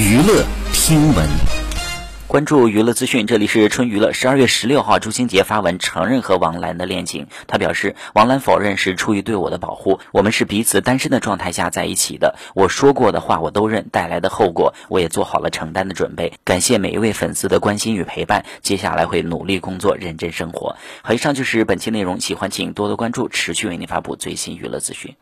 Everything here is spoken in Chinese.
娱乐听闻，关注娱乐资讯。这里是春娱乐，十二月十六号朱星杰发文承认和王兰的恋情。他表示，王兰否认是出于对我的保护，我们是彼此单身的状态下在一起的。我说过的话我都认，带来的后果我也做好了承担的准备。感谢每一位粉丝的关心与陪伴，接下来会努力工作，认真生活。好，以上就是本期内容，喜欢请多多关注，持续为您发布最新娱乐资讯。